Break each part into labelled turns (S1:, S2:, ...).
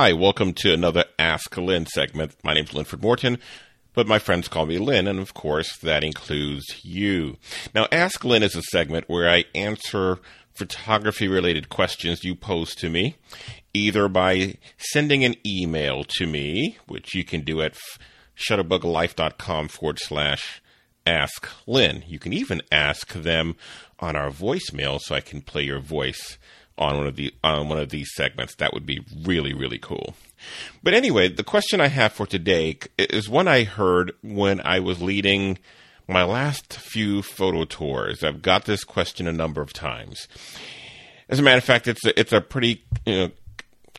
S1: Hi, welcome to another Ask Lynn segment. My name's Linford Morton, but my friends call me Lynn, and of course, that includes you. Now, Ask Lynn is a segment where I answer photography related questions you pose to me, either by sending an email to me, which you can do at shutterbuglife.com forward slash ask Lynn. You can even ask them on our voicemail so I can play your voice on one of the on one of these segments. That would be really really cool. But anyway, the question I have for today is one I heard when I was leading my last few photo tours. I've got this question a number of times. As a matter of fact, it's a, it's a pretty you know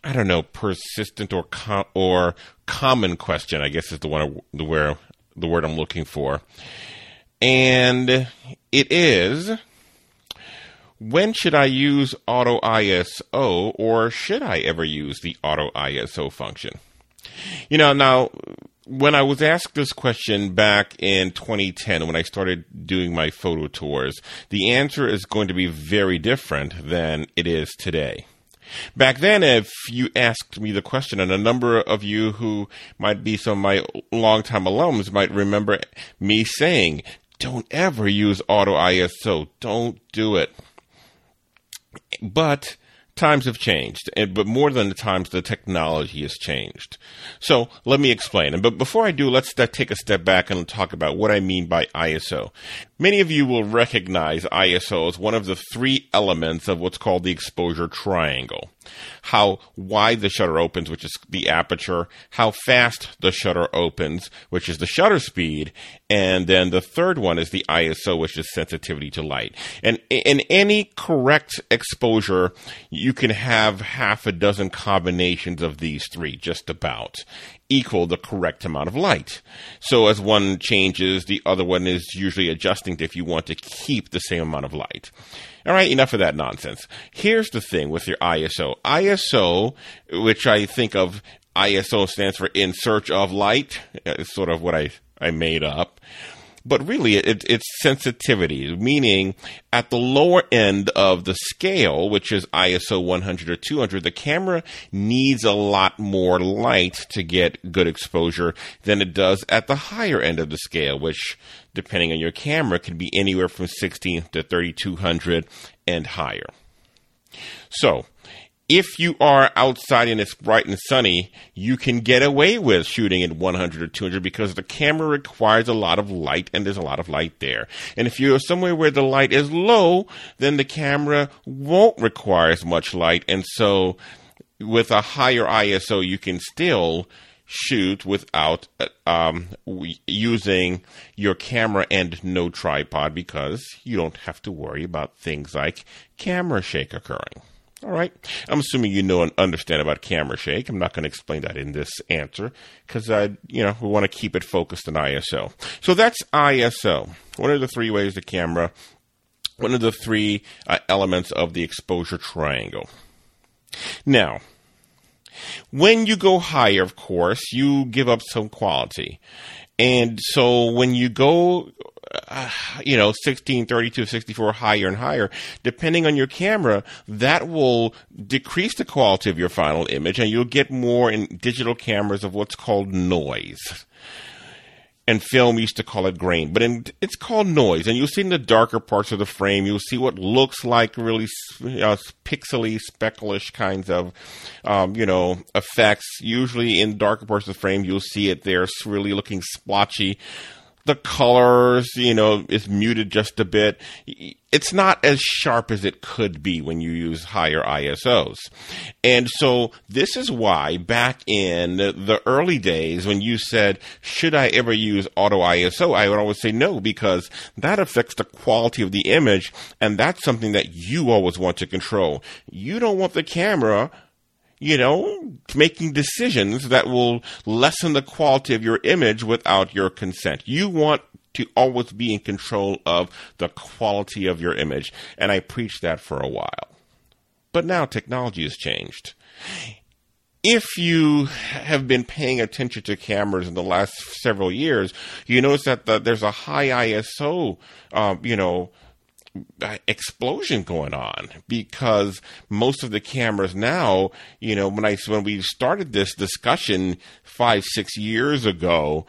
S1: I don't know persistent or com- or common question. I guess is the one the where the word I'm looking for, and it is when should I use auto ISO or should I ever use the auto ISO function? You know, now, when I was asked this question back in 2010 when I started doing my photo tours, the answer is going to be very different than it is today. Back then, if you asked me the question, and a number of you who might be some of my longtime alums might remember me saying, don't ever use auto ISO. Don't do it. But times have changed, but more than the times, the technology has changed. So let me explain. But before I do, let's uh, take a step back and talk about what I mean by ISO. Many of you will recognize ISO as one of the three elements of what's called the exposure triangle. How wide the shutter opens, which is the aperture, how fast the shutter opens, which is the shutter speed, and then the third one is the ISO, which is sensitivity to light. And in any correct exposure, you can have half a dozen combinations of these three, just about equal the correct amount of light. So as one changes, the other one is usually adjusting if you want to keep the same amount of light. All right, enough of that nonsense. Here's the thing with your ISO. ISO, which I think of ISO stands for in search of light, uh, is sort of what I, I made up but really it, it's sensitivity, meaning at the lower end of the scale, which is ISO 100 or 200, the camera needs a lot more light to get good exposure than it does at the higher end of the scale, which, depending on your camera, can be anywhere from 16 to 3200 and higher. So, if you are outside and it's bright and sunny, you can get away with shooting at 100 or 200 because the camera requires a lot of light and there's a lot of light there. And if you're somewhere where the light is low, then the camera won't require as much light. And so with a higher ISO, you can still shoot without um, using your camera and no tripod because you don't have to worry about things like camera shake occurring. All right. I'm assuming you know and understand about camera shake. I'm not going to explain that in this answer because I, you know, we want to keep it focused on ISO. So that's ISO. One of the three ways the camera, one of the three uh, elements of the exposure triangle. Now, when you go higher, of course, you give up some quality. And so when you go uh, you know, 16, 32, 64, higher and higher, depending on your camera, that will decrease the quality of your final image and you'll get more in digital cameras of what's called noise. And film used to call it grain, but in, it's called noise. And you'll see in the darker parts of the frame, you'll see what looks like really uh, pixely, specklish kinds of, um, you know, effects. Usually in darker parts of the frame, you'll see it there, really looking splotchy the colors, you know, is muted just a bit. It's not as sharp as it could be when you use higher ISOs. And so this is why back in the early days when you said, should I ever use auto ISO? I would always say no because that affects the quality of the image and that's something that you always want to control. You don't want the camera you know, making decisions that will lessen the quality of your image without your consent. You want to always be in control of the quality of your image. And I preached that for a while. But now technology has changed. If you have been paying attention to cameras in the last several years, you notice that the, there's a high ISO, um, you know, explosion going on because most of the cameras now, you know, when I when we started this discussion five six years ago,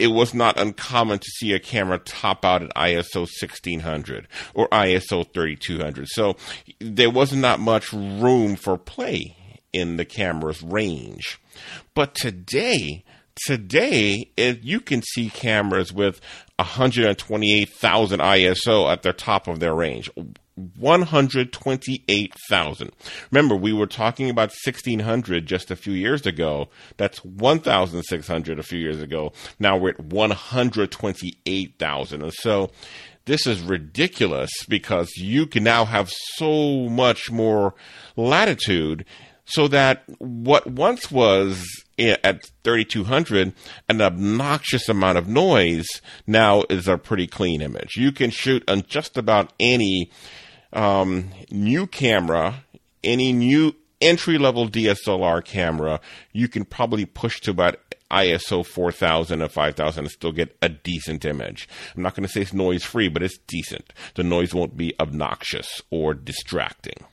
S1: it was not uncommon to see a camera top out at ISO 1600 or ISO 3200. So there was not much room for play in the camera's range. But today, today, it, you can see cameras with 128,000 ISO at the top of their range. 128,000. Remember, we were talking about 1600 just a few years ago. That's 1,600 a few years ago. Now we're at 128,000. And so this is ridiculous because you can now have so much more latitude so that what once was at 3200 an obnoxious amount of noise now is a pretty clean image. You can shoot on just about any um, new camera, any new entry level DSLR camera, you can probably push to about ISO 4000 or 5000 and still get a decent image. I'm not going to say it's noise free, but it's decent. The noise won't be obnoxious or distracting.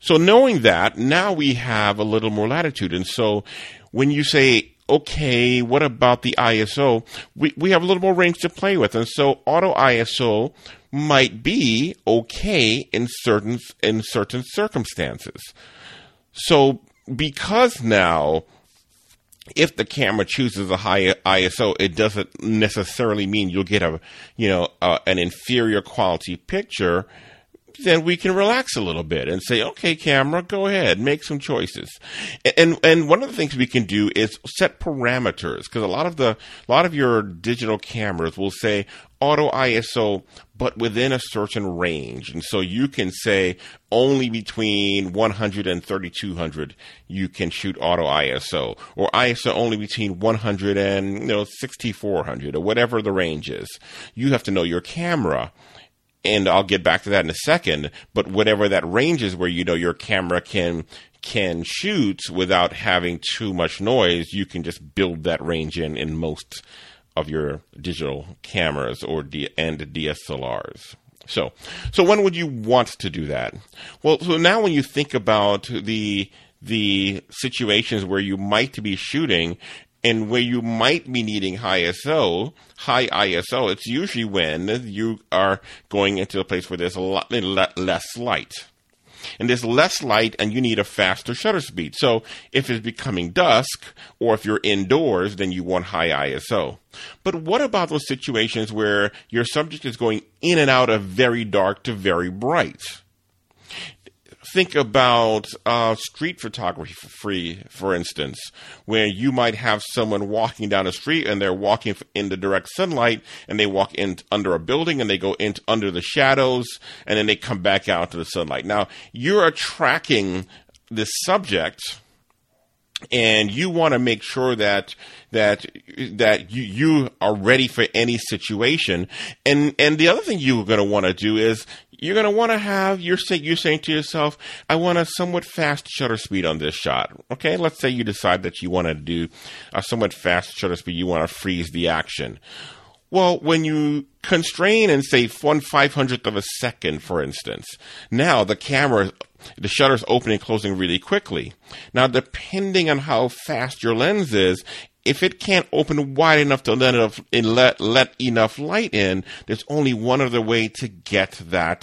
S1: So knowing that, now we have a little more latitude. And so when you say, okay, what about the ISO? We, we have a little more range to play with. And so auto ISO might be okay in certain, in certain circumstances. So because now, if the camera chooses a high ISO, it doesn't necessarily mean you'll get a, you know, uh, an inferior quality picture then we can relax a little bit and say, okay, camera, go ahead, make some choices. And, and one of the things we can do is set parameters because a lot of the, a lot of your digital cameras will say auto ISO, but within a certain range. And so you can say only between 100 and 3200 you can shoot auto ISO or ISO only between 100 and, you know, 6400 or whatever the range is. You have to know your camera and I'll get back to that in a second. But whatever that range is, where you know your camera can can shoot without having too much noise, you can just build that range in in most of your digital cameras or D- and DSLRs. So, so when would you want to do that? Well, so now when you think about the the situations where you might be shooting and where you might be needing high ISO, high ISO, it's usually when you are going into a place where there's a lot less light. And there's less light and you need a faster shutter speed. So if it's becoming dusk or if you're indoors, then you want high ISO. But what about those situations where your subject is going in and out of very dark to very bright? Think about uh, street photography for free, for instance, where you might have someone walking down a street and they're walking in the direct sunlight and they walk in under a building and they go into under the shadows and then they come back out to the sunlight. Now you're tracking the subject and you want to make sure that that that you you are ready for any situation and and the other thing you're going to want to do is you're going to want to have you're saying you're saying to yourself i want a somewhat fast shutter speed on this shot okay let's say you decide that you want to do a somewhat fast shutter speed you want to freeze the action well, when you constrain and say one five hundredth of a second, for instance, now the camera, the shutter's opening and closing really quickly. Now, depending on how fast your lens is, if it can't open wide enough to let enough, let, let enough light in, there's only one other way to get that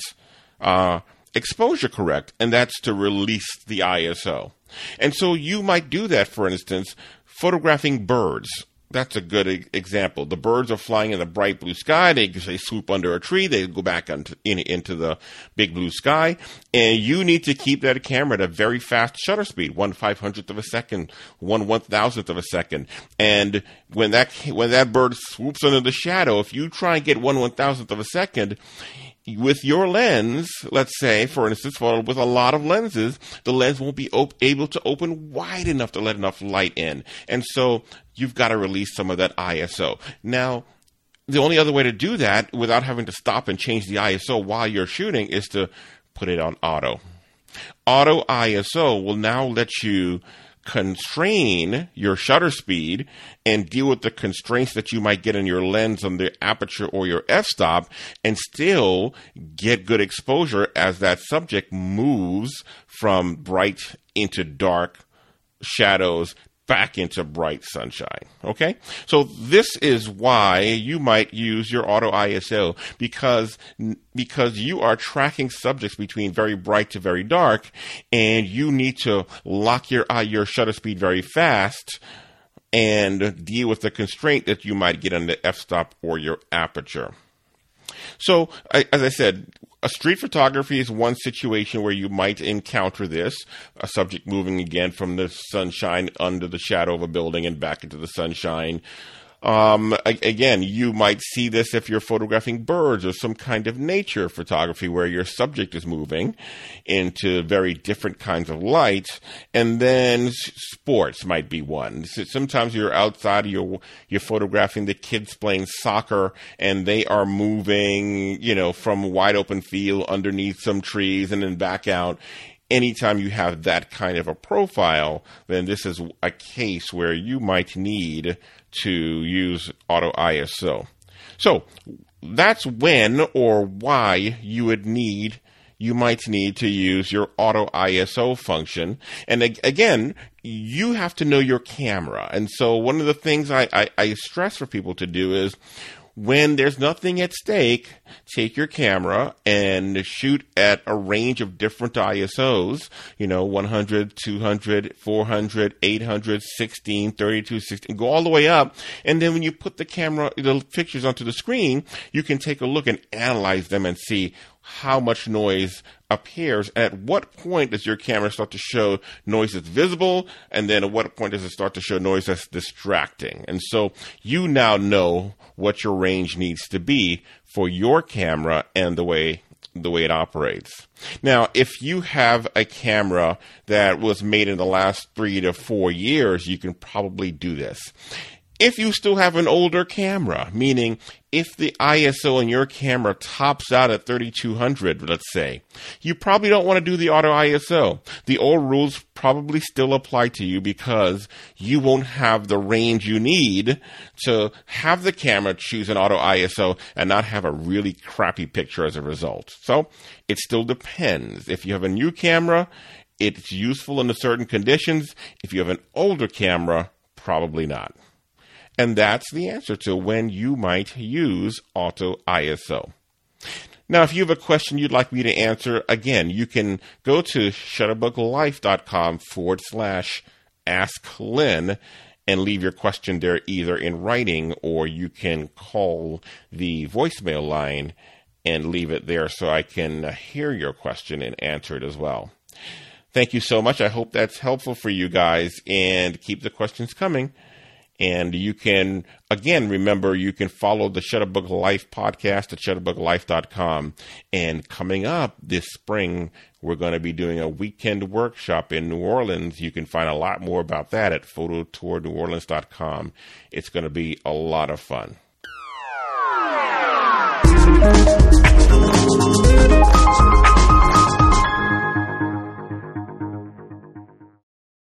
S1: uh, exposure correct, and that's to release the ISO. And so you might do that, for instance, photographing birds that's a good example. The birds are flying in the bright blue sky. They, they swoop under a tree. They go back into, in, into the big blue sky. And you need to keep that camera at a very fast shutter speed, one five hundredth of a second, one one thousandth of a second. And when that, when that bird swoops under the shadow, if you try and get one one thousandth of a second, with your lens, let's say, for instance, with a lot of lenses, the lens won't be op- able to open wide enough to let enough light in. And so you've got to release some of that ISO. Now, the only other way to do that without having to stop and change the ISO while you're shooting is to put it on auto. Auto ISO will now let you constrain your shutter speed and deal with the constraints that you might get in your lens on the aperture or your f-stop and still get good exposure as that subject moves from bright into dark shadows back into bright sunshine. Okay? So this is why you might use your auto ISO because because you are tracking subjects between very bright to very dark and you need to lock your uh, your shutter speed very fast and deal with the constraint that you might get on the f-stop or your aperture. So, as I said, a street photography is one situation where you might encounter this a subject moving again from the sunshine under the shadow of a building and back into the sunshine. Um, again, you might see this if you're photographing birds or some kind of nature photography where your subject is moving into very different kinds of light. And then sports might be one. Sometimes you're outside, you're, you're photographing the kids playing soccer and they are moving, you know, from wide open field underneath some trees and then back out anytime you have that kind of a profile, then this is a case where you might need to use auto ISO. So that's when or why you would need you might need to use your auto ISO function. And again, you have to know your camera. And so one of the things I, I, I stress for people to do is when there's nothing at stake, take your camera and shoot at a range of different ISOs, you know, 100, 200, 400, 800, 16, 32, 16, go all the way up. And then when you put the camera, the pictures onto the screen, you can take a look and analyze them and see how much noise appears. and At what point does your camera start to show noise that's visible? And then at what point does it start to show noise that's distracting? And so you now know what your range needs to be for your camera and the way the way it operates. Now, if you have a camera that was made in the last three to four years, you can probably do this if you still have an older camera, meaning if the ISO in your camera tops out at 3200, let's say, you probably don't want to do the auto ISO. The old rules probably still apply to you because you won't have the range you need to have the camera choose an auto ISO and not have a really crappy picture as a result. So it still depends. If you have a new camera, it's useful under certain conditions. If you have an older camera, probably not. And that's the answer to when you might use Auto ISO. Now, if you have a question you'd like me to answer, again, you can go to shutterbuglife.com forward slash ask Lynn and leave your question there either in writing or you can call the voicemail line and leave it there so I can hear your question and answer it as well. Thank you so much. I hope that's helpful for you guys and keep the questions coming. And you can, again, remember, you can follow the Shutterbug Life podcast at shutterbuglife.com. And coming up this spring, we're going to be doing a weekend workshop in New Orleans. You can find a lot more about that at phototourneworleans.com. It's going to be a lot of fun.